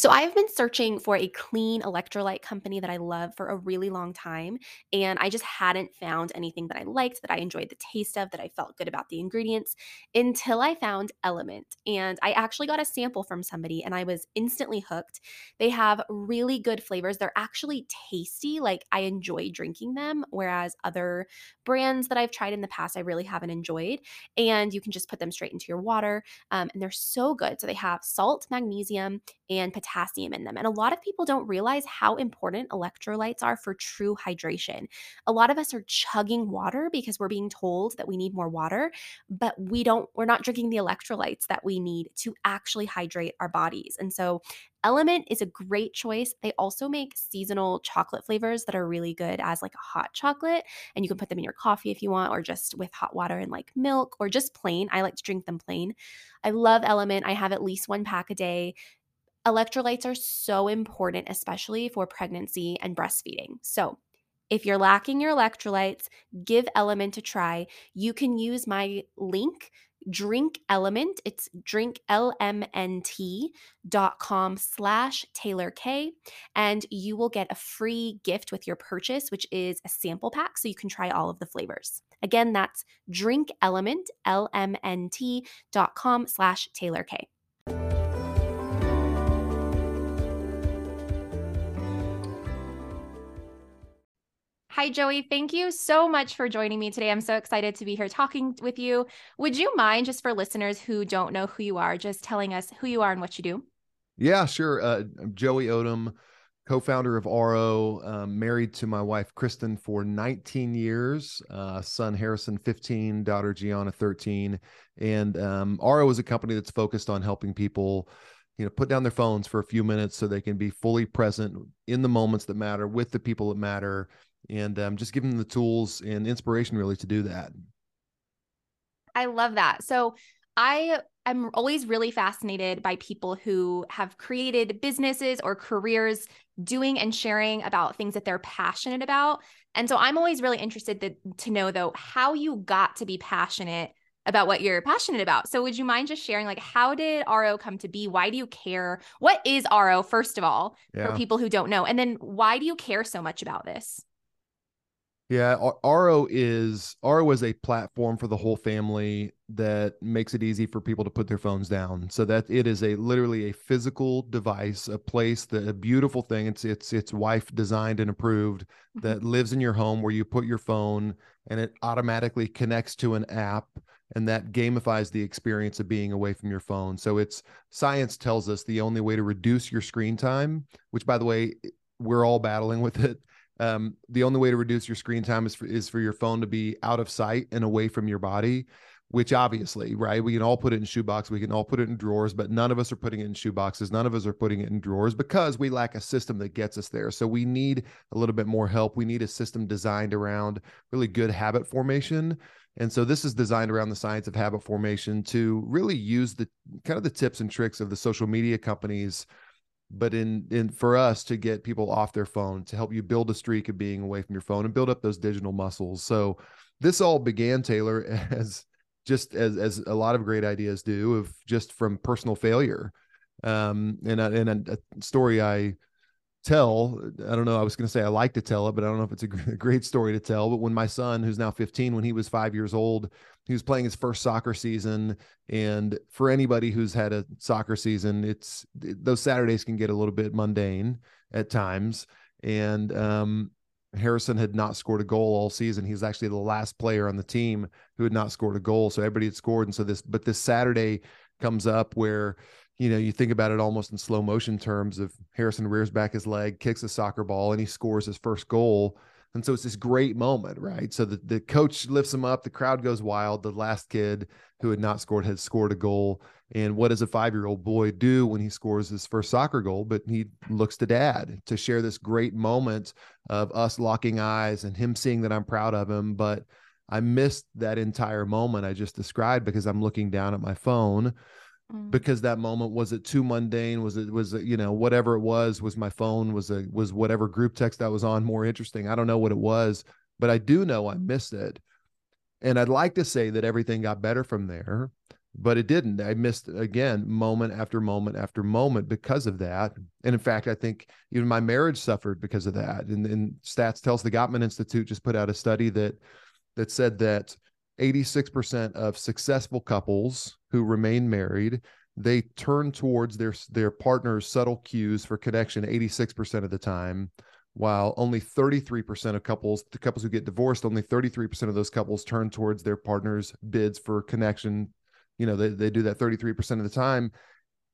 So I have been searching for a clean electrolyte company that I love for a really long time. And I just hadn't found anything that I liked, that I enjoyed the taste of, that I felt good about the ingredients until I found Element. And I actually got a sample from somebody and I was instantly hooked. They have really good flavors. They're actually tasty. Like I enjoy drinking them, whereas other brands that I've tried in the past, I really haven't enjoyed. And you can just put them straight into your water. Um, and they're so good. So they have salt, magnesium, and potassium in them. And a lot of people don't realize how important electrolytes are for true hydration. A lot of us are chugging water because we're being told that we need more water, but we don't, we're not drinking the electrolytes that we need to actually hydrate our bodies. And so Element is a great choice. They also make seasonal chocolate flavors that are really good as like a hot chocolate. And you can put them in your coffee if you want, or just with hot water and like milk, or just plain. I like to drink them plain. I love Element. I have at least one pack a day. Electrolytes are so important, especially for pregnancy and breastfeeding. So, if you're lacking your electrolytes, give Element a try. You can use my link, Drink Element. It's drinklmnt.com slash Taylor K. And you will get a free gift with your purchase, which is a sample pack. So you can try all of the flavors. Again, that's drinkelement, L-M-N-T.com slash Taylor K. Hi, Joey. Thank you so much for joining me today. I'm so excited to be here talking with you. Would you mind, just for listeners who don't know who you are, just telling us who you are and what you do? Yeah, sure. Uh, I'm Joey Odom, co founder of Aro, um, married to my wife, Kristen, for 19 years, uh, son Harrison, 15, daughter Gianna, 13. And um, Aro is a company that's focused on helping people you know put down their phones for a few minutes so they can be fully present in the moments that matter with the people that matter and um, just give them the tools and inspiration really to do that. I love that. So I am always really fascinated by people who have created businesses or careers doing and sharing about things that they're passionate about. And so I'm always really interested to, to know though how you got to be passionate about what you're passionate about. So would you mind just sharing like how did Aro come to be? Why do you care? What is Aro first of all yeah. for people who don't know? And then why do you care so much about this? Yeah, Aro is Aro is a platform for the whole family that makes it easy for people to put their phones down. So that it is a literally a physical device, a place that a beautiful thing. It's it's it's wife designed and approved mm-hmm. that lives in your home where you put your phone and it automatically connects to an app and that gamifies the experience of being away from your phone. So it's science tells us the only way to reduce your screen time, which by the way, we're all battling with it um, the only way to reduce your screen time is for, is for your phone to be out of sight and away from your body which obviously right we can all put it in shoebox we can all put it in drawers but none of us are putting it in shoeboxes none of us are putting it in drawers because we lack a system that gets us there. So we need a little bit more help. We need a system designed around really good habit formation. And so this is designed around the science of habit formation to really use the kind of the tips and tricks of the social media companies but in in for us to get people off their phone to help you build a streak of being away from your phone and build up those digital muscles. So this all began taylor as just as as a lot of great ideas do of just from personal failure. Um and a, and a, a story i tell i don't know i was going to say i like to tell it but i don't know if it's a great story to tell but when my son who's now 15 when he was 5 years old he was playing his first soccer season and for anybody who's had a soccer season it's those saturdays can get a little bit mundane at times and um Harrison had not scored a goal all season. He's actually the last player on the team who had not scored a goal. So everybody had scored. And so this, but this Saturday comes up where, you know, you think about it almost in slow motion terms of Harrison rears back his leg, kicks a soccer ball, and he scores his first goal. And so it's this great moment, right? So the, the coach lifts him up, the crowd goes wild. The last kid who had not scored has scored a goal. And what does a five year old boy do when he scores his first soccer goal? But he looks to dad to share this great moment of us locking eyes and him seeing that I'm proud of him. But I missed that entire moment I just described because I'm looking down at my phone Mm. because that moment was it too mundane? Was it was it, you know whatever it was was my phone was a was whatever group text i was on more interesting? I don't know what it was but i do know i missed it. And i'd like to say that everything got better from there but it didn't. I missed again moment after moment after moment because of that. And in fact i think even my marriage suffered because of that. And, and stats tells the gottman institute just put out a study that that said that 86% of successful couples who remain married they turn towards their their partner's subtle cues for connection 86% of the time while only 33% of couples the couples who get divorced only 33% of those couples turn towards their partner's bids for connection. You know they, they do that 33% of the time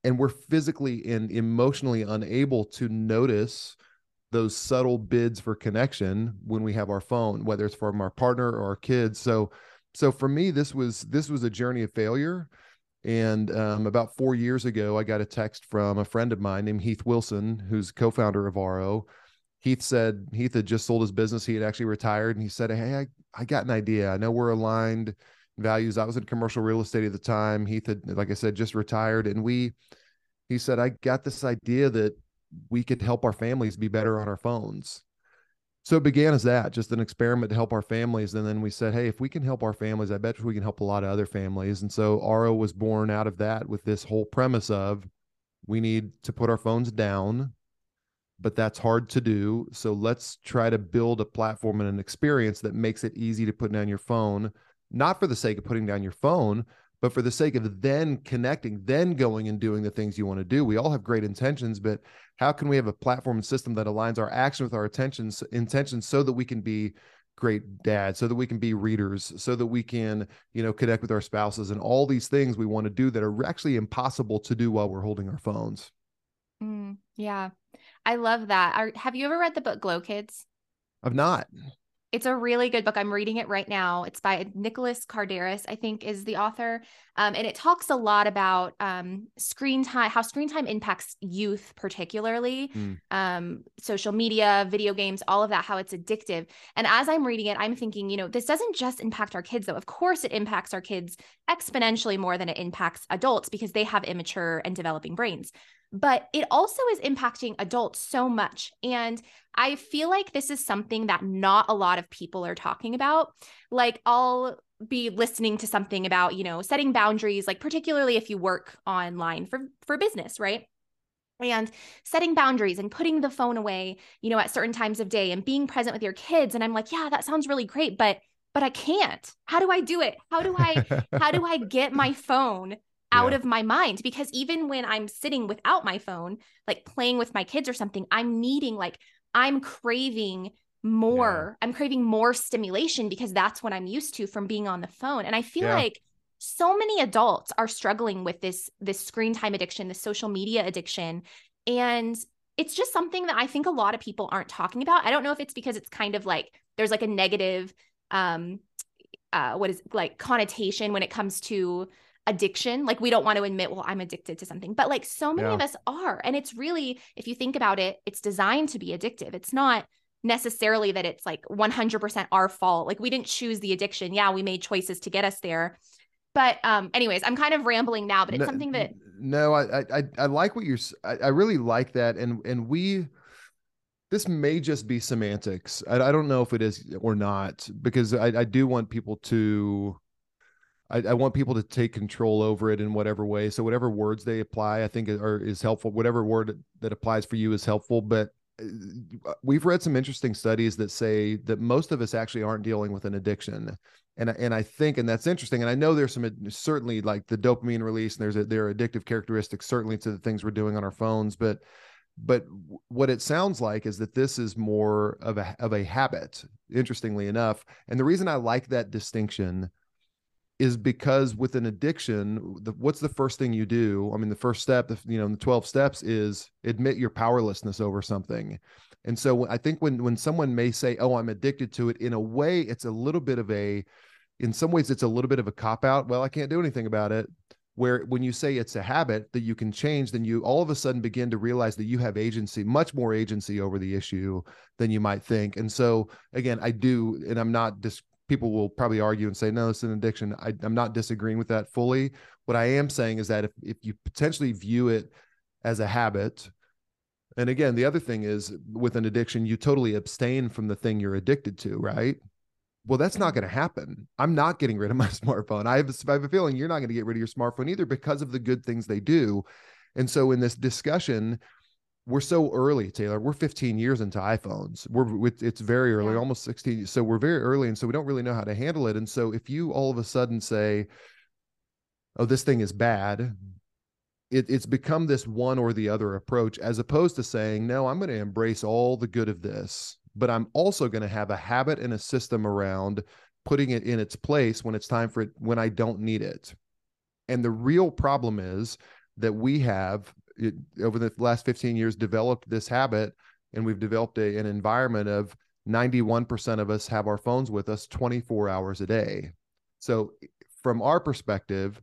and we're physically and emotionally unable to notice those subtle bids for connection when we have our phone whether it's from our partner or our kids. So so for me this was this was a journey of failure. And um, about four years ago i got a text from a friend of mine named heath wilson who's co-founder of Aro heath said heath had just sold his business. He had actually retired. And he said hey i, I got an idea. I know we're aligned values. I was in commercial real estate at the time. Heath had like i said just retired. And we he said i got this idea that we could help our families be better on our phones so it began as that, just an experiment to help our families. And then we said, hey, if we can help our families, I bet we can help a lot of other families. And so Aro was born out of that with this whole premise of we need to put our phones down, but that's hard to do. So let's try to build a platform and an experience that makes it easy to put down your phone, not for the sake of putting down your phone, but for the sake of then connecting, then going and doing the things you want to do. We all have great intentions, but how can we have a platform and system that aligns our action with our attentions intentions so that we can be great dads so that we can be readers so that we can you know connect with our spouses and all these things we want to do that are actually impossible to do while we're holding our phones? Mm, yeah. I love that. Are, have you ever read the book glow kids? I've not it's a really good book. I'm reading it right now. It's by Nicholas Kardaras, I think, is the author. Um, and it talks a lot about um, screen time, how screen time impacts youth, particularly mm. um, social media, video games, all of that, how it's addictive. And as I'm reading it, I'm thinking, you know, this doesn't just impact our kids, though. Of course, it impacts our kids exponentially more than it impacts adults because they have immature and developing brains but it also is impacting adults so much. And I feel like this is something that not a lot of people are talking about. Like, I'll be listening to something about, you know, setting boundaries, like, particularly if you work online for, for business, right? and setting boundaries and putting the phone away you know at certain times of day and being present with your kids and i'm like yeah that sounds really great but but i can't how do i do it how do i how do i get my phone out yeah. of my mind because even when I'm sitting without my phone, like playing with my kids or something, I'm needing like I'm craving more. Yeah. I'm craving more stimulation because that's what I'm used to from being on the phone. And I feel yeah. like so many adults are struggling with this this screen time addiction, this social media addiction. And it's just something that I think a lot of people aren't talking about. I don't know if it's because it's kind of like there's like a negative um uh what is like connotation when it comes to addiction. Like we don't want to admit, well, I'm addicted to something, but like so many yeah. of us are. And it's really, if you think about it, it's designed to be addictive. It's not necessarily that it's like 100% our fault. Like we didn't choose the addiction. Yeah, we made choices to get us there. But um anyways, I'm kind of rambling now, but it's no, something that No, I I I like what you're I, I really like that and and we this may just be semantics. I, I don't know if it is or not because I, I do want people to I, I, want people to take control over it in whatever way. So whatever words they apply, I think are is helpful. Whatever word that applies for you is helpful. But uh, we've read some interesting studies that say that most of us actually aren't dealing with an addiction. And, and I think, and that's interesting. And I know there's some certainly like the dopamine release and there's a, there are addictive characteristics certainly to the things we're doing on our phones, but but what it sounds like is that this is more of a of a habit interestingly enough and the reason i like that distinction is because with an addiction the, what's the first thing you do? I mean the first step you know the 12 steps is admit your powerlessness over something. And so i think when when someone may say oh i'm addicted to it in a way it's a little bit of a in some ways it's a little bit of a cop out well i can't do anything about it. Where when you say it's a habit that you can change then you all of a sudden begin to realize that you have agency much more agency over the issue than you might think. And so again i do and i'm not dis- people will probably argue and say no it's an addiction I, i'm not disagreeing with that fully what i am saying is that if, if you potentially view it as a habit and again the other thing is with an addiction you totally abstain from the thing you're addicted to right well, that's not going to happen. I'm not getting rid of my smartphone. I have, I have a feeling you're not going to get rid of your smartphone either because of the good things they do. And so in this discussion, we're so early, Taylor. We're 15 years into iPhones. We're it's very early, yeah. almost 16. So we're very early, and so we don't really know how to handle it. And so if you all of a sudden say, "Oh, this thing is bad," it, it's become this one or the other approach, as opposed to saying, "No, I'm going to embrace all the good of this." but I'm also going to have a habit and a system around putting it in its place when it's time for it, when I don't need it. And the real problem is that we have, it, over the last 15 years, developed this habit and we've developed a, an environment of 91% of us have our phones with us 24 hours a day. So, from our perspective,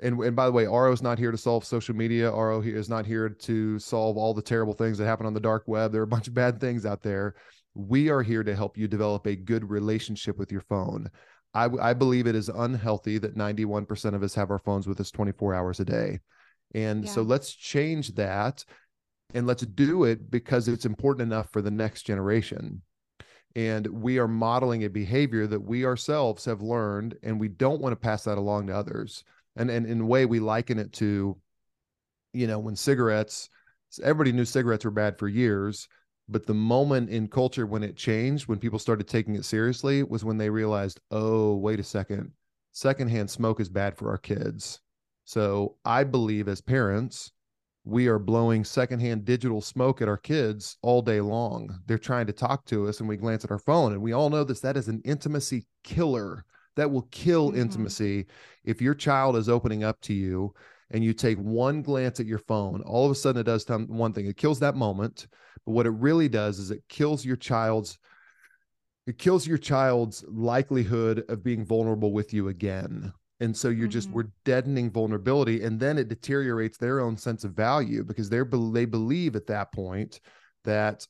and, and by the way, Aro is not here to solve social media. Aro is not here to solve all the terrible things that happen on the dark web. There are a bunch of bad things out there. We are here to help you develop a good relationship with your phone. I, I believe it is unhealthy that 91% of us have our phones with us 24 hours a day. And yeah. so let's change that and let's do it because it's important enough for the next generation. And we are modeling a behavior that we ourselves have learned, and we don't want to pass that along to others and and in a way we liken it to you know when cigarettes everybody knew cigarettes were bad for years but the moment in culture when it changed when people started taking it seriously was when they realized oh wait a second secondhand smoke is bad for our kids so i believe as parents we are blowing secondhand digital smoke at our kids all day long. They're trying to talk to us and we glance at our phone and we all know this that is an intimacy killer that will kill mm-hmm. intimacy. If your child is opening up to you and you take one glance at your phone all of a sudden it does one thing it kills that moment. But what it really does is it kills your child's it kills your child's likelihood of being vulnerable with you again and so you're mm-hmm. just we're deadening vulnerability and then it deteriorates their own sense of value because they're they believe at that point that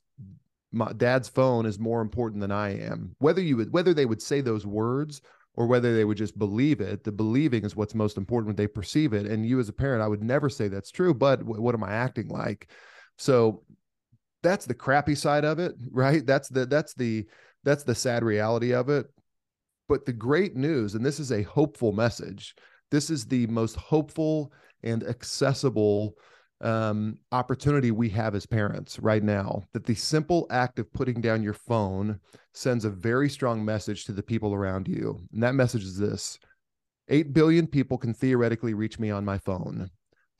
my dad's phone is more important than I am. Whether you would whether they would say those words or whether they would just believe it. The believing is what's most important when they perceive it. And you, as a parent, I would never say that's true, but w- what am I acting like? So that's the crappy side of it, right? That's the that's the that's the sad reality of it. But the great news, and this is a hopeful message. This is the most hopeful and accessible um, opportunity we have as parents right now that the simple act of putting down your phone sends a very strong message to the people around you. And that message is this 8 billion people can theoretically reach me on my phone.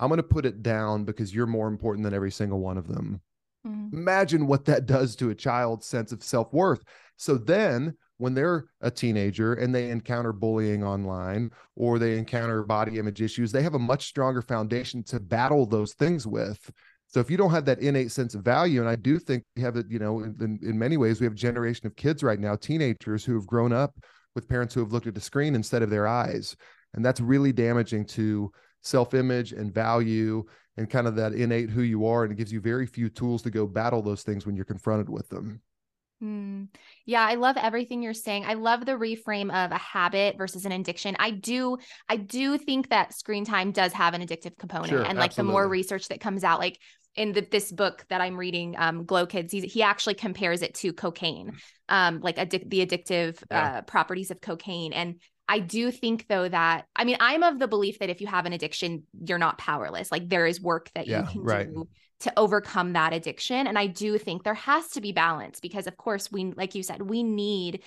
I'm going to put it down because you're more important than every single one of them. Mm-hmm. Imagine what that does to a child's sense of self worth. So then when they're a teenager and they encounter bullying online or they encounter body image issues, they have a much stronger foundation to battle those things with. So if you don't have that innate sense of value, and I do think we have it, you know, in, in many ways, we have a generation of kids right now, teenagers who have grown up with parents who have looked at the screen instead of their eyes. And that's really damaging to self-image and value and kind of that innate who you are. And it gives you very few tools to go battle those things when you're confronted with them. Mm. Yeah, I love everything you're saying. I love the reframe of a habit versus an addiction. I do, I do think that screen time does have an addictive component, sure, and like absolutely. the more research that comes out, like in the, this book that I'm reading, um, Glow Kids, he actually compares it to cocaine, um, like addic- the addictive yeah. uh, properties of cocaine, and I do think though that I mean I'm of the belief that if you have an addiction, you're not powerless. Like there is work that yeah, you can right. do to overcome that addiction. And I do think there has to be balance because, of course, we, like you said, we need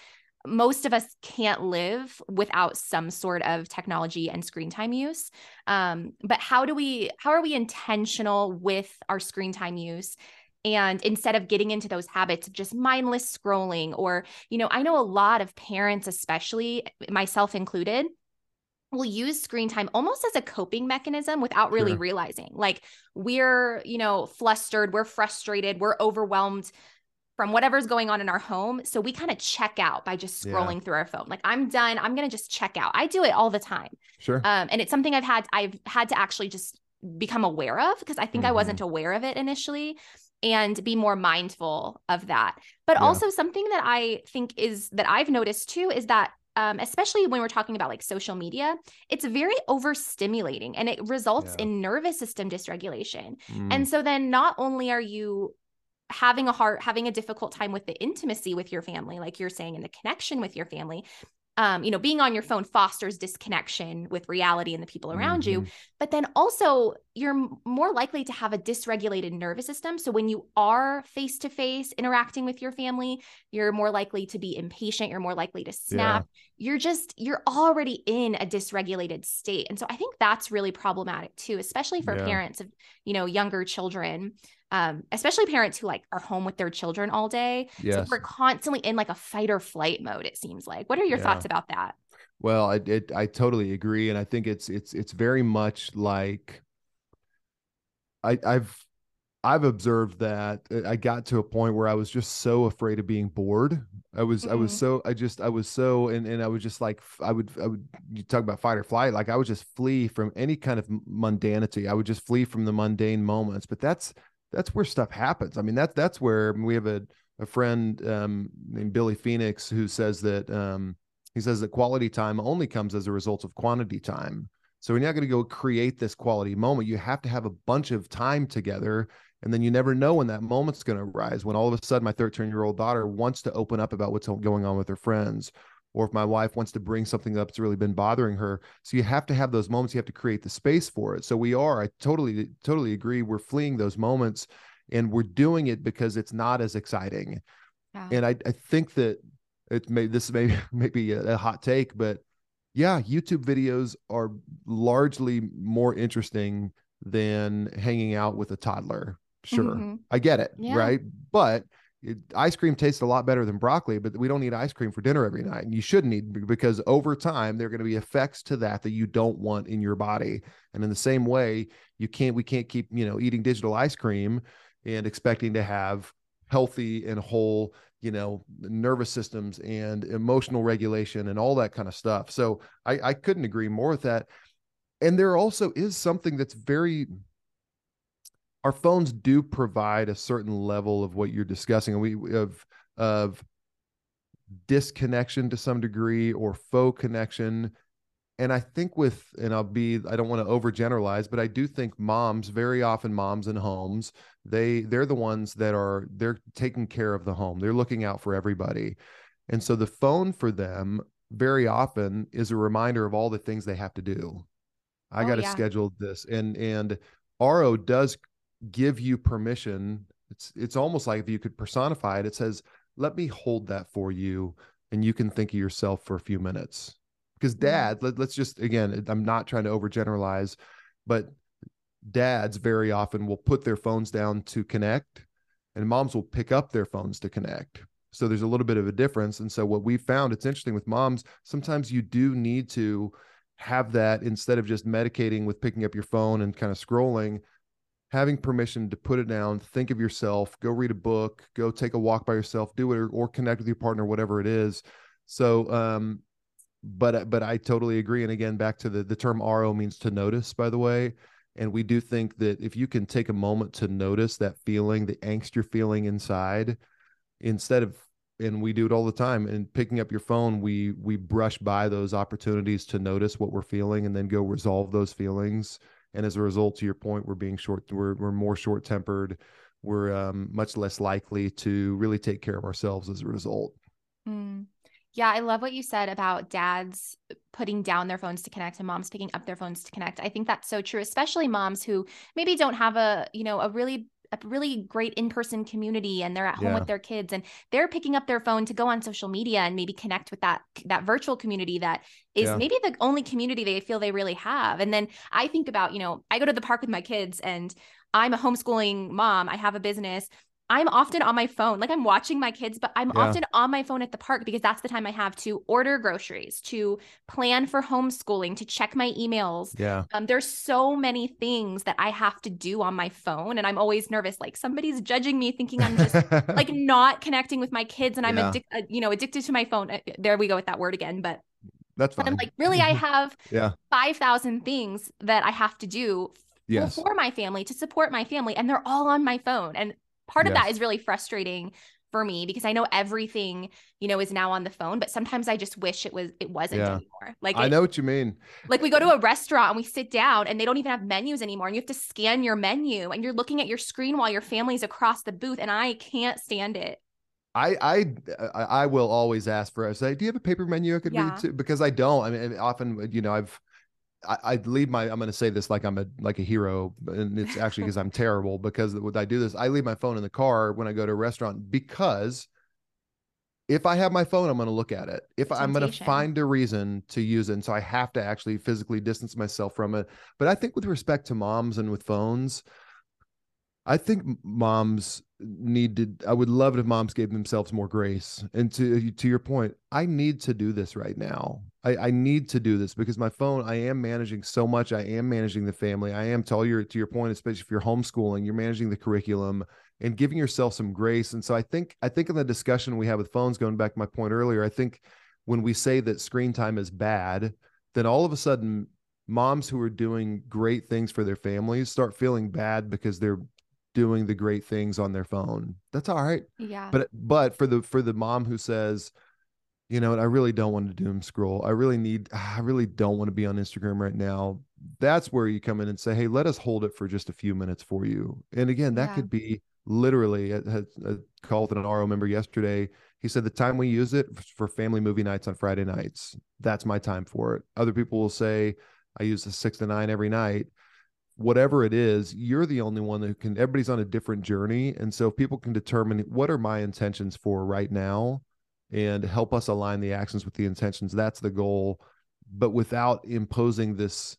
most of us can't live without some sort of technology and screen time use um, but how do we how are we intentional with our screen time use and instead of getting into those habits of just mindless scrolling or you know i know a lot of parents especially myself included will use screen time almost as a coping mechanism without really sure. realizing like we're you know flustered we're frustrated we're overwhelmed from whatever's going on in our home so we kind of check out by just scrolling yeah. through our phone like i'm done i'm going to just check out i do it all the time sure um, and it's something i've had i've had to actually just become aware of because i think mm-hmm. i wasn't mm-hmm. aware of it initially and be more mindful of that. But yeah. also something that I think is that I've noticed too is that um, especially when we're talking about like social media, it's very overstimulating and it results yeah. in nervous system dysregulation. Mm. And so then not only are you having a heart having a difficult time with the intimacy with your family like you're saying and the connection with your family um, you know, being on your phone fosters disconnection with reality and the people around mm-hmm. you. But then also, you're more likely to have a dysregulated nervous system. So when you are face to face interacting with your family, you're more likely to be impatient. You're more likely to snap. Yeah. You're just, you're already in a dysregulated state. And so I think that's really problematic too, especially for yeah. parents of, you know, younger children um, especially parents who like are home with their children all day. Yes. So we're constantly in like a fight or flight mode. It seems like. What are your yeah. thoughts about that? Well, I it, I totally agree, and I think it's it's it's very much like I, I've I've observed that uh, I got to a point where I was just so afraid of being bored. I was mm-hmm. I was mm-hmm. so I just I was so and and I was just like I would I would you talk about fight or flight like I would just flee from any kind of mundanity. I would just flee from the mundane moments. But that's that's where stuff happens. I mean, that's that's where we have a a friend um, named Billy Phoenix who says that um, he says that quality time only comes as a result of quantity time. So you're not going to go create this quality moment. You have to have a bunch of time together, and then you never know when that moment's going to arise. When all of a sudden, my 13 year old daughter wants to open up about what's going on with her friends, or if my wife wants to bring something up that's really been bothering her. So you have to have those moments. You have to create the space for it. So we are, I totally, totally agree. We're fleeing those moments and we're doing it because it's not as exciting. And I, I think that it may, this may, may be a, a hot take, but yeah, YouTube videos are largely more interesting than hanging out with a toddler. Sure. Mm-hmm. I get it. Yeah. Right. But it, ice cream tastes a lot better than broccoli, but we don't need ice cream for dinner every night. And you shouldn't need because over time there are going to be effects to that that you don't want in your body. And in the same way, you can't we can't keep, you know, eating digital ice cream and expecting to have healthy and whole, you know, nervous systems and emotional regulation and all that kind of stuff. So I, I couldn't agree more with that. And there also is something that's very our phones do provide a certain level of what you're discussing and we of of disconnection to some degree or faux connection. And i think with and i'll be i don't want to overgeneralize but i do think moms very often moms in homes they they're the ones that are they're taking care of the home. They're looking out for everybody. And so the phone for them very often is a reminder of all the things they have to do. I oh, got to yeah. schedule this. And and Aro does give you permission it's it's almost like if you could personify it it says let me hold that for you and you can think of yourself for a few minutes. Because dad let, let's just again i'm not trying to overgeneralize but dads very often will put their phones down to connect and moms will pick up their phones to connect. So there's a little bit of a difference. And so what we found it's interesting with moms sometimes you do need to have that instead of just medicating with picking up your phone and kind of scrolling having permission to put it down, think of yourself, go read a book, go take a walk by yourself, do it or, or connect with your partner, whatever it is. So, um, but but I totally agree. And again, back to the the term Aro means to notice, by the way. And we do think that if you can take a moment to notice that feeling, the angst you're feeling inside, instead of and we do it all the time and picking up your phone we we brush by those opportunities to notice what we're feeling and then go resolve those feelings and as a result to your point we're being short we're, we're more short tempered we're um, much less likely to really take care of ourselves as a result. Mm. yeah i love what you said about dads putting down their phones to connect and moms picking up their phones to connect. I think that's so true especially moms who maybe don't have a you know a really a really great in-person community and they're at home Yeah. with their kids and they're picking up their phone to go on social media and maybe connect with that that virtual community that is Yeah. maybe the only community they feel they really have. And then I think about, you know, I go to the park with my kids and I'm a homeschooling mom. I have a business. I'm often on my phone. Like I'm watching my kids, but I'm Yeah. often on my phone at the park because that's the time I have to order groceries, to plan for homeschooling, to check my emails. Yeah. Um, there's so many things that I have to do on my phone, and I'm always nervous. Like somebody's judging me, thinking I'm just like not connecting with my kids, and I'm Yeah. addic- uh, you know, addicted to my phone. Uh, There we go with that word again. But That's but fine. I'm like, really, I have Yeah. five thousand things that I have to do yes. for my family to support my family, and they're all on my phone. And part of that Yes. is really frustrating for me because I know everything, you know, is now on the phone, but sometimes I just wish it was it wasn't Yeah. anymore. Like I it- know what you mean. like we go to a restaurant and we sit down and they don't even have menus anymore and you have to scan your menu and you're looking at your screen while your family's across the booth and I can't stand it. I I I will always ask for. I say, do you have a paper menu I could Yeah. read too? Because I don't. I mean, often you know I've. I, I leave my. I'm going to say this like I'm a like a hero, and it's actually because I'm terrible. Because when I do this, I leave my phone in the car when I go to a restaurant because if I have my phone, I'm going to look at it. If I'm going to find a reason to use it, and so I have to actually physically distance myself from it. But I think with respect to moms and with phones, I think moms need to. I would love it if moms gave themselves more grace. And to to your point, I need to do this right now. I, I need to do this because my phone. I am managing so much. I am managing the family. I am to all your to your point, especially if you're homeschooling, you're managing the curriculum and giving yourself some grace. And so I think I think in the discussion we have with phones, going back to my point earlier, I think when we say that screen time is bad, then all of a sudden moms who are doing great things for their families start feeling bad because they're doing the great things on their phone. That's all right. Yeah. But but for the for the mom who says, you know what, I really don't want to doom scroll. I really need I really don't want to be on Instagram right now. That's where you come in and say, hey, let us hold it for just a few minutes for you. And again, that Yeah. could be literally I had a call with an Aro member yesterday. He said the time we use it for family movie nights on Friday nights. That's my time for it. Other people will say I use the six to nine every night whatever it is, you're the only one who can, everybody's on a different journey. And so if people can determine what are my intentions for right now and help us align the actions with the intentions, that's the goal. But without imposing this,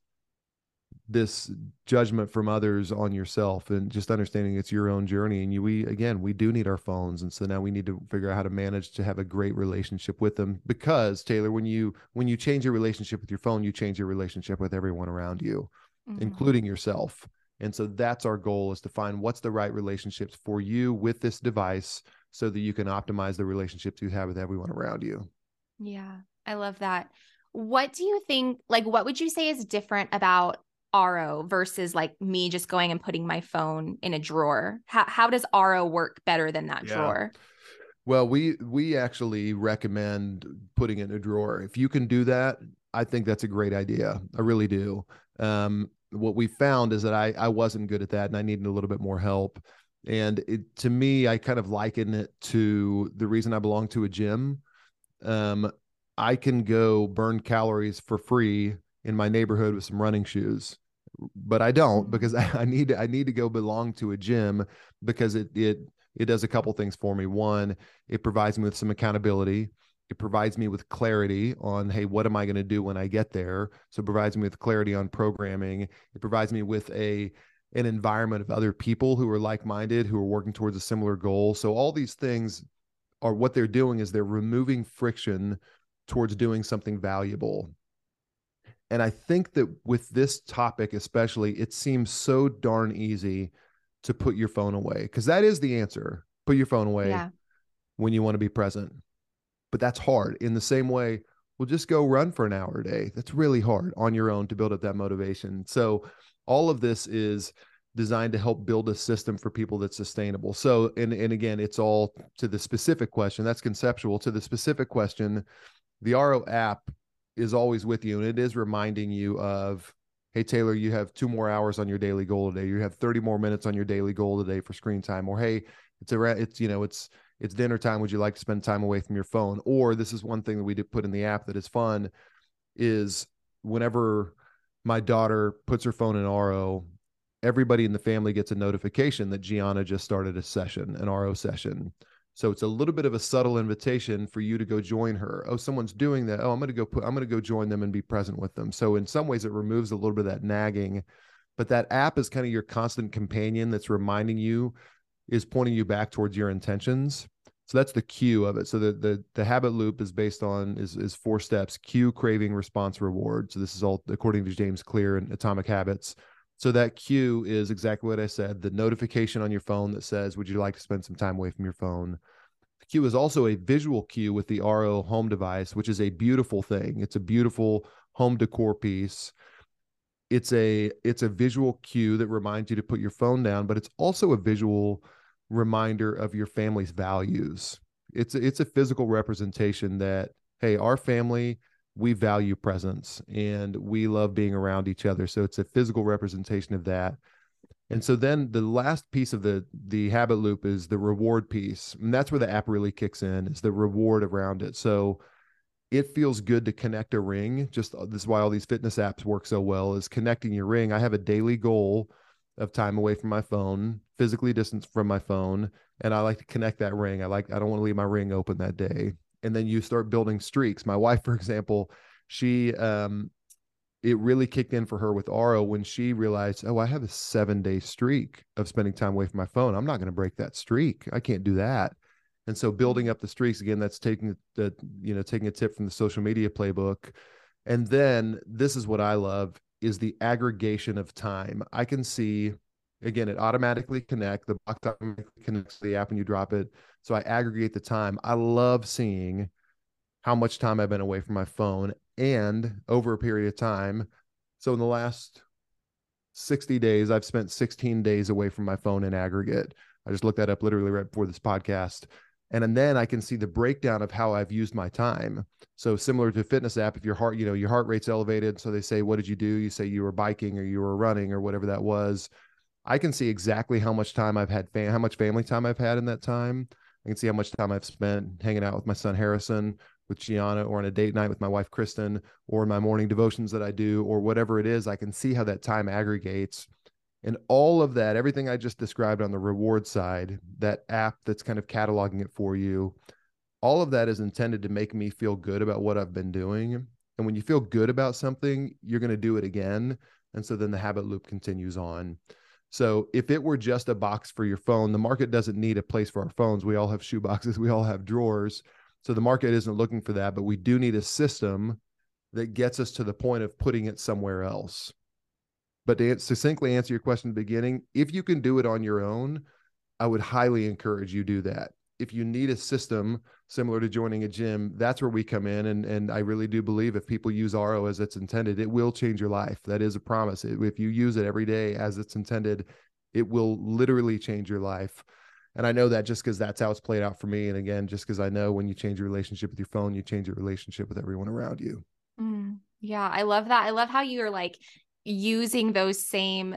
this judgment from others on yourself and just understanding it's your own journey. And you, we, again, we do need our phones. And so now we need to figure out how to manage to have a great relationship with them because Taylor, when you, when you change your relationship with your phone, you change your relationship with everyone around you Mhm. including yourself. And so that's our goal is to find what's the right relationships for you with this device so that you can optimize the relationships you have with everyone around you. Yeah, I love that. What do you think, like, what would you say is different about Aro versus like me just going and putting my phone in a drawer? How, how does Aro work better than that Yeah. drawer? Well, we we actually recommend putting it in a drawer. If you can do that, I think that's a great idea. I really do. Um, what we found is that I I wasn't good at that, and I needed a little bit more help. And it, to me, I kind of liken it to the reason I belong to a gym. Um, I can go burn calories for free in my neighborhood with some running shoes, but I don't Mhm. because I need to, I need to go belong to a gym because it it it does a couple things for me. One, it provides me with some accountability. It provides me with clarity on, hey, what am I going to do when I get there? So it provides me with clarity on programming. It provides me with a an environment of other people who are like-minded, who are working towards a similar goal. So all these things are what they're doing is they're removing friction towards doing something valuable. And I think that with this topic, especially, it seems so darn easy to put your phone away because that is the answer. Put your phone away Yeah. when you want to be present. But that's hard. In the same way, well, just go run for an hour a day. That's really hard on your own to build up that motivation. So, all of this is designed to help build a system for people that's sustainable. So, and and again, it's all to the specific question. That's conceptual. To the specific question, the Aro app is always with you, and it is reminding you of, hey Taylor, you have two more hours on your daily goal today. You have 30 more minutes on your daily goal today for screen time. Or hey, it's around, it's you know, it's it's dinner time. Would you like to spend time away from your phone? Or this is one thing that we did put in the app that is fun, is whenever my daughter puts her phone in Aro, everybody in the family gets a notification that Gianna just started a session, an Aro session. So it's a little bit of a subtle invitation for you to go join her. Oh, someone's doing that. Oh, I'm going to go put, I'm going to go join them and be present with them. So in some ways, it removes a little bit of that nagging, but that app is kind of your constant companion that's reminding you, is pointing you back towards your intentions. So that's the cue of it. So the the the habit loop is based on is is four steps: cue, craving, response, reward. So this is all according to James Clear and Atomic Habits. So that cue is exactly what I said the notification on your phone that says, Would you like to spend some time away from your phone? The cue is also a visual cue with the Aro home device, which is a beautiful thing. It's a beautiful home decor piece. It's a it's a visual cue that reminds you to put your phone down, but it's also a visual reminder of your family's values. It's a, it's a physical representation that hey, our family we value presence and we love being around each other. So it's a physical representation of that. And so then the last piece of the the habit loop is the reward piece. And that's where the app really kicks in, is the reward around it. So it feels good to connect a ring. Just uh, this is why all these fitness apps work so well is connecting your ring. I have a daily goal of time away from my phone, physically distanced from my phone, and I like to connect that ring. I like I don't want to leave my ring open that day and then you start building streaks. My wife, for example, she um it really kicked in for her with Aro when she realized, oh, I have a seven day streak of spending time away from my phone. I'm not going to break that streak. I can't do that. And so building up the streaks again, that's taking the, you know, taking a tip from the social media playbook. And then this is what I love is the aggregation of time. I can see again, it automatically connect the box automatically connects to the app when you drop it. So I aggregate the time. I love seeing how much time I've been away from my phone and over a period of time. So in the last 60 days, I've spent 16 days away from my phone in aggregate. I just looked that up literally right before this podcast. And, and then I can see the breakdown of how I've used my time. So similar to fitness app, if your heart, you know, your heart rate's elevated. So they say, what did you do? You say you were biking or you were running or whatever that was. I can see exactly how much time I've had, fam- how much family time I've had in that time. I can see how much time I've spent hanging out with my son Harrison, with Gianna, or on a date night with my wife Kristen, or my morning devotions that I do, or whatever it is. I can see how that time aggregates. And all of that, everything I just described on the reward side, that app that's kind of cataloging it for you, all of that is intended to make me feel good about what I've been doing. And when you feel good about something, you're going to do it again. And so then the habit loop continues on. So if it were just a box for your phone, the market doesn't need a place for our phones. We all have shoe boxes, we all have drawers. So the market isn't looking for that, but we do need a system that gets us to the point of putting it somewhere else. But to succinctly answer your question at the beginning, if you can do it on your own, I would highly encourage you do that if you need a system similar to joining a gym, that's where we come in. And and I really do believe if people use Aro as it's intended, it will change your life. That is a promise. If you use it every day as it's intended, it will literally change your life. And I know that just because that's how it's played out for me. And again, just because I know when you change your relationship with your phone, you change your relationship with everyone around you. Mm, yeah, I love that. I love how you're like using those same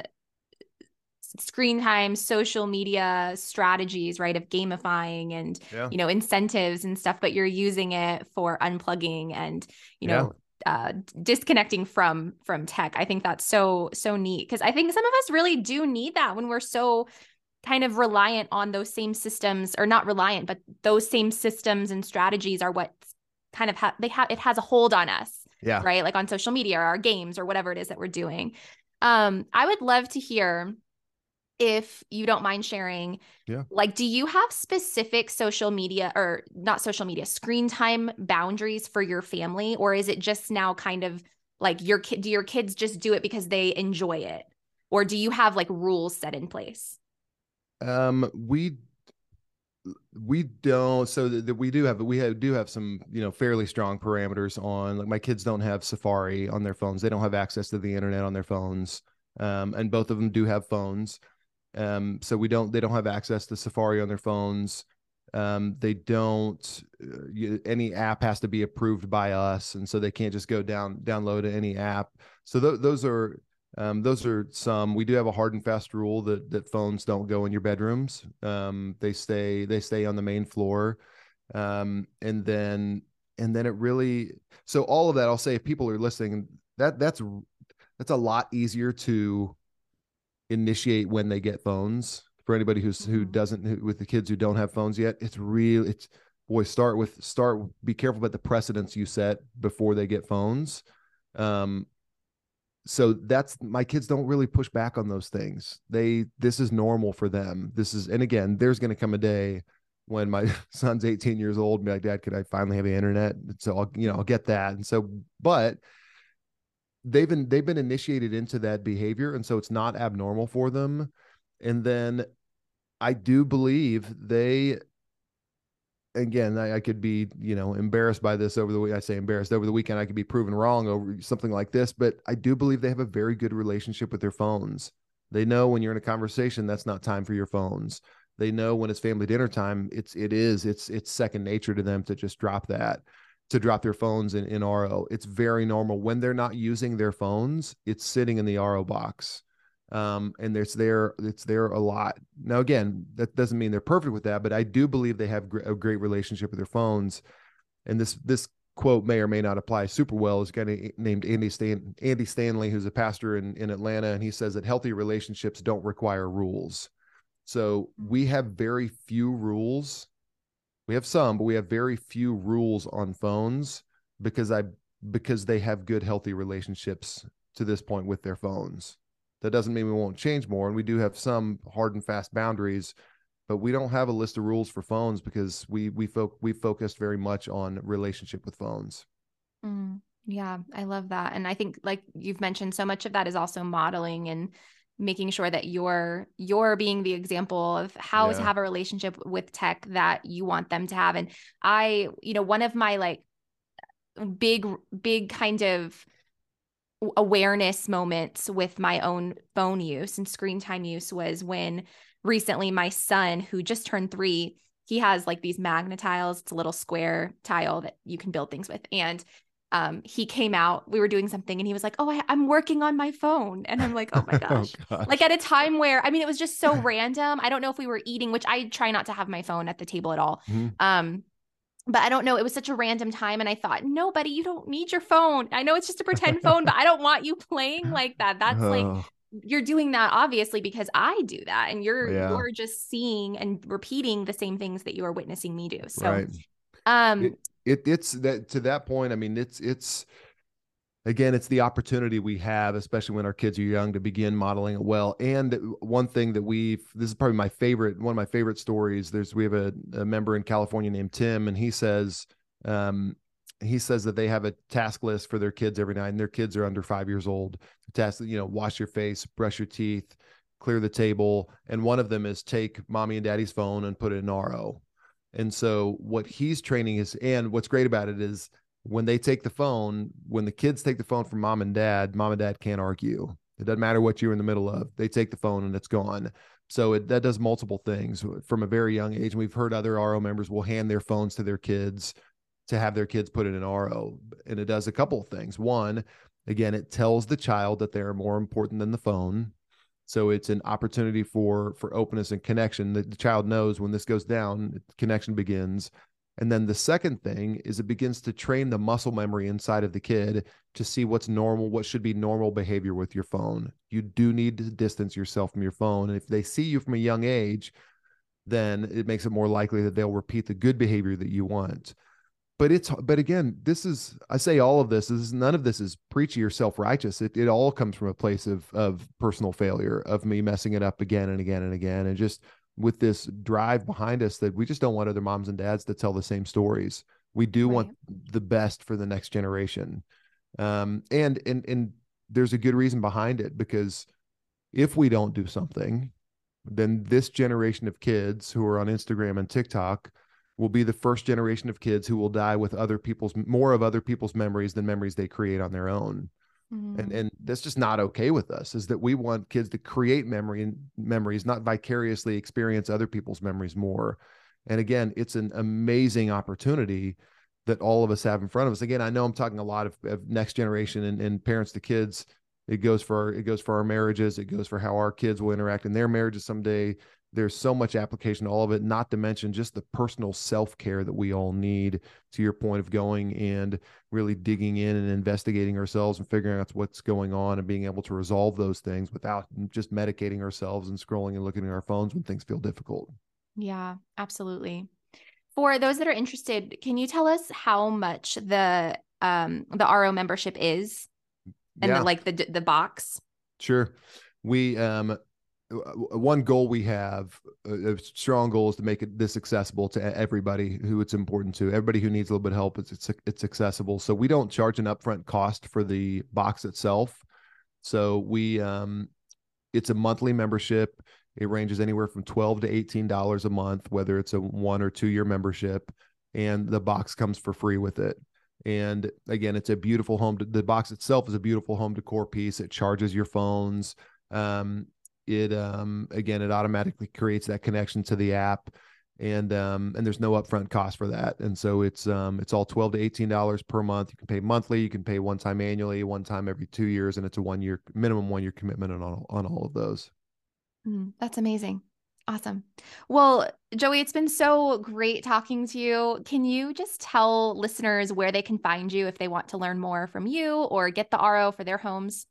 screen time social media strategies right of gamifying and yeah. you know incentives and stuff but you're using it for unplugging and you know yeah. uh, disconnecting from from tech i think that's so so neat because i think some of us really do need that when we're so kind of reliant on those same systems or not reliant but those same systems and strategies are what kind of have they have it has a hold on us yeah right like on social media or our games or whatever it is that we're doing um i would love to hear if you don't mind sharing yeah. like do you have specific social media or not social media screen time boundaries for your family? Or is it just now kind of like your kid do your kids just do it because they enjoy it? Or do you have like rules set in place? Um we we don't so that we do have we have, do have some you know fairly strong parameters on like my kids don't have safari on their phones. They don't have access to the internet on their phones. Um, and both of them do have phones um, so we don't they don't have access to Safari on their phones. Um, they don't uh, any app has to be approved by us, and so they can't just go down download any app. So th- those are um, those are some. We do have a hard and fast rule that that phones don't go in your bedrooms. Um, they stay they stay on the main floor, um, and then and then it really. So all of that, I'll say, if people are listening, that that's that's a lot easier to initiate when they get phones. For anybody who's mm-hmm. who doesn't who, with the kids who don't have phones yet it's real it's boy start with start be careful about the precedents you set before they get phones. Um so that's my kids don't really push back on those things. They this is normal for them. This is and again there's going to come a day when my son's 18 years old and be like dad could i finally have the internet? So i'll you know i'll get that. And so but they've been they've been initiated into that behavior and so it's not abnormal for them. And then i do believe they again I, I, could be you know embarrassed by this over the week i say embarrassed over the weekend i could be proven wrong over something like this but i do believe they have a very good relationship with their phones. They know when you're in a conversation that's not time for your phones. They know when it's family dinner time it's it is it's it's second nature to them to just drop that to drop their phones in, in Aro. It's very normal when they're not using their phones. It's sitting in the Aro box, um, and it's there. It's there a lot. Now, again, that doesn't mean they're perfect with that, but I do believe they have a great relationship with their phones. And this this quote may or may not apply super well. Is a guy named Andy Stan, Andy Stanley, who's a pastor in in Atlanta, and he says that healthy relationships don't require rules. So we have very few rules we have some, but we have very few rules on phones because I because they have good healthy relationships to this point with their phones. That doesn't mean we won't change more and we do have some hard and fast boundaries, but we don't have a list of rules for phones because we we fo- we focused very much on relationship with phones. Mm, yeah, I love that. And I think like you've mentioned so much of that is also modeling and making sure that you're you're being the example of how yeah. to have a relationship with tech that you want them to have and i you know one of my like big big kind of awareness moments with my own phone use and screen time use was when recently my son who just turned 3 he has like these tiles. it's a little square tile that you can build things with and um, he came out, we were doing something and he was like, Oh, I, am working on my phone. And I'm like, Oh my gosh. oh, gosh. Like at a time where, I mean, it was just so random. I don't know if we were eating, which I try not to have my phone at the table at all. Mm-hmm. Um, but I don't know. It was such a random time. And I thought, no, buddy, you don't need your phone. I know it's just a pretend phone, but I don't want you playing like that. That's oh. like, you're doing that obviously because I do that. And you're, yeah. you're just seeing and repeating the same things that you are witnessing me do. So, right. um, it, it it's that to that point. I mean, it's it's again, it's the opportunity we have, especially when our kids are young, to begin modeling it well. And one thing that we've this is probably my favorite, one of my favorite stories. There's we have a, a member in California named Tim, and he says um, he says that they have a task list for their kids every night, and their kids are under five years old. Task, you know, wash your face, brush your teeth, clear the table, and one of them is take mommy and daddy's phone and put it in Aro. And so what he's training is, and what's great about it is when they take the phone, when the kids take the phone from mom and dad, mom and dad can't argue. It doesn't matter what you're in the middle of. They take the phone and it's gone. So it, that does multiple things from a very young age. And we've heard other Aro members will hand their phones to their kids to have their kids put in an Aro. And it does a couple of things. One, again, it tells the child that they're more important than the phone. So it's an opportunity for for openness and connection. that the child knows when this goes down, connection begins. And then the second thing is it begins to train the muscle memory inside of the kid to see what's normal, what should be normal behavior with your phone. You do need to distance yourself from your phone. And if they see you from a young age, then it makes it more likely that they'll repeat the good behavior that you want but it's but again this is i say all of this is none of this is preachy or self-righteous. It, it all comes from a place of of personal failure of me messing it up again and again and again and just with this drive behind us that we just don't want other moms and dads to tell the same stories. We do right. want the best for the next generation. Um and and and there's a good reason behind it because if we don't do something then this generation of kids who are on instagram and tiktok will be the first generation of kids who will die with other people's more of other people's memories than memories they create on their own. Mm-hmm. and and that's just not okay with us is that we want kids to create memory and memories not vicariously experience other people's memories more. And again it's an amazing opportunity that all of us have in front of us. Again i know i'm talking a lot of, of next generation and, and parents to kids. It goes for our, it goes for our marriages. It goes for how our kids will interact in their marriages someday there's so much application to all of it, not to mention just the personal self care that we all need, to your point of going and really digging in and investigating ourselves and figuring out what's going on and being able to resolve those things without just medicating ourselves and scrolling and looking at our phones when things feel difficult. Yeah, absolutely. For those that are interested, can you tell us how much the um the Aro membership is and yeah. the, like the the box? Sure. We um one goal we have a strong goal is to make it this accessible to everybody who it's important to. Everybody who needs a little bit of help it's, it's it's accessible. So we don't charge an upfront cost for the box itself. So we um it's a monthly membership. It ranges anywhere from 12 to 18 dollars a month whether it's a one or two year membership and the box comes for free with it. And again it's a beautiful home the box itself is a beautiful home decor piece. It charges your phones. Um, it um again it automatically creates that connection to the app and um and there's no upfront cost for that. And so it's um it's all 12 to 18 dollars per month. You can pay monthly you can pay one time annually one time every two years and it's a one year minimum one year commitment on all, on all of those. Mm, that's amazing. Awesome. Well joey it's been so great talking to you. Can you just tell listeners where they can find you if they want to learn more from you or get the Aro for their homes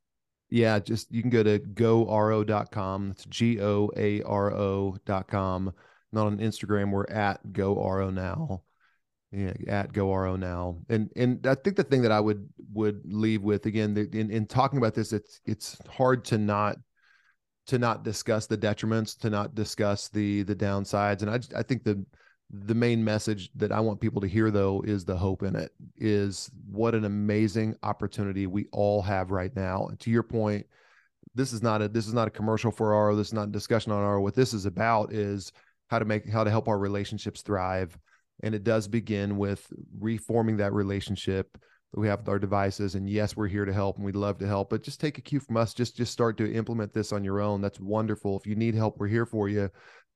yeah, just you can go to goaro.com. That's G O A R O.com. Not on Instagram, we're at GoRO now. Yeah, at GoRO now. And and I think the thing that I would would leave with again in, in talking about this, it's it's hard to not to not discuss the detriments, to not discuss the the downsides. And I I think the the main message that I want people to hear though is the hope in it is what an amazing opportunity we all have right now. And to your point, this is not a this is not a commercial for Aro This is not a discussion on Aro What this is about is how to make how to help our relationships thrive. And it does begin with reforming that relationship that we have with our devices. And yes, we're here to help and we'd love to help, but just take a cue from us. Just just start to implement this on your own. That's wonderful. If you need help, we're here for you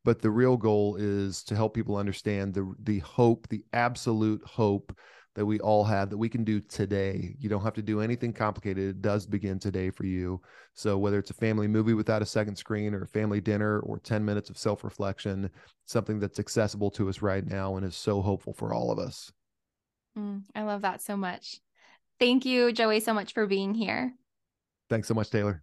but the real goal is to help people understand the the hope the absolute hope that we all have that we can do today. You don't have to do anything complicated. It does begin today for you. So whether it's a family movie without a second screen or a family dinner or 10 minutes of self-reflection something that's accessible to us right now and is so hopeful for all of us. Mm, i love that so much. Thank you joey so much for being here. Thanks so much taylor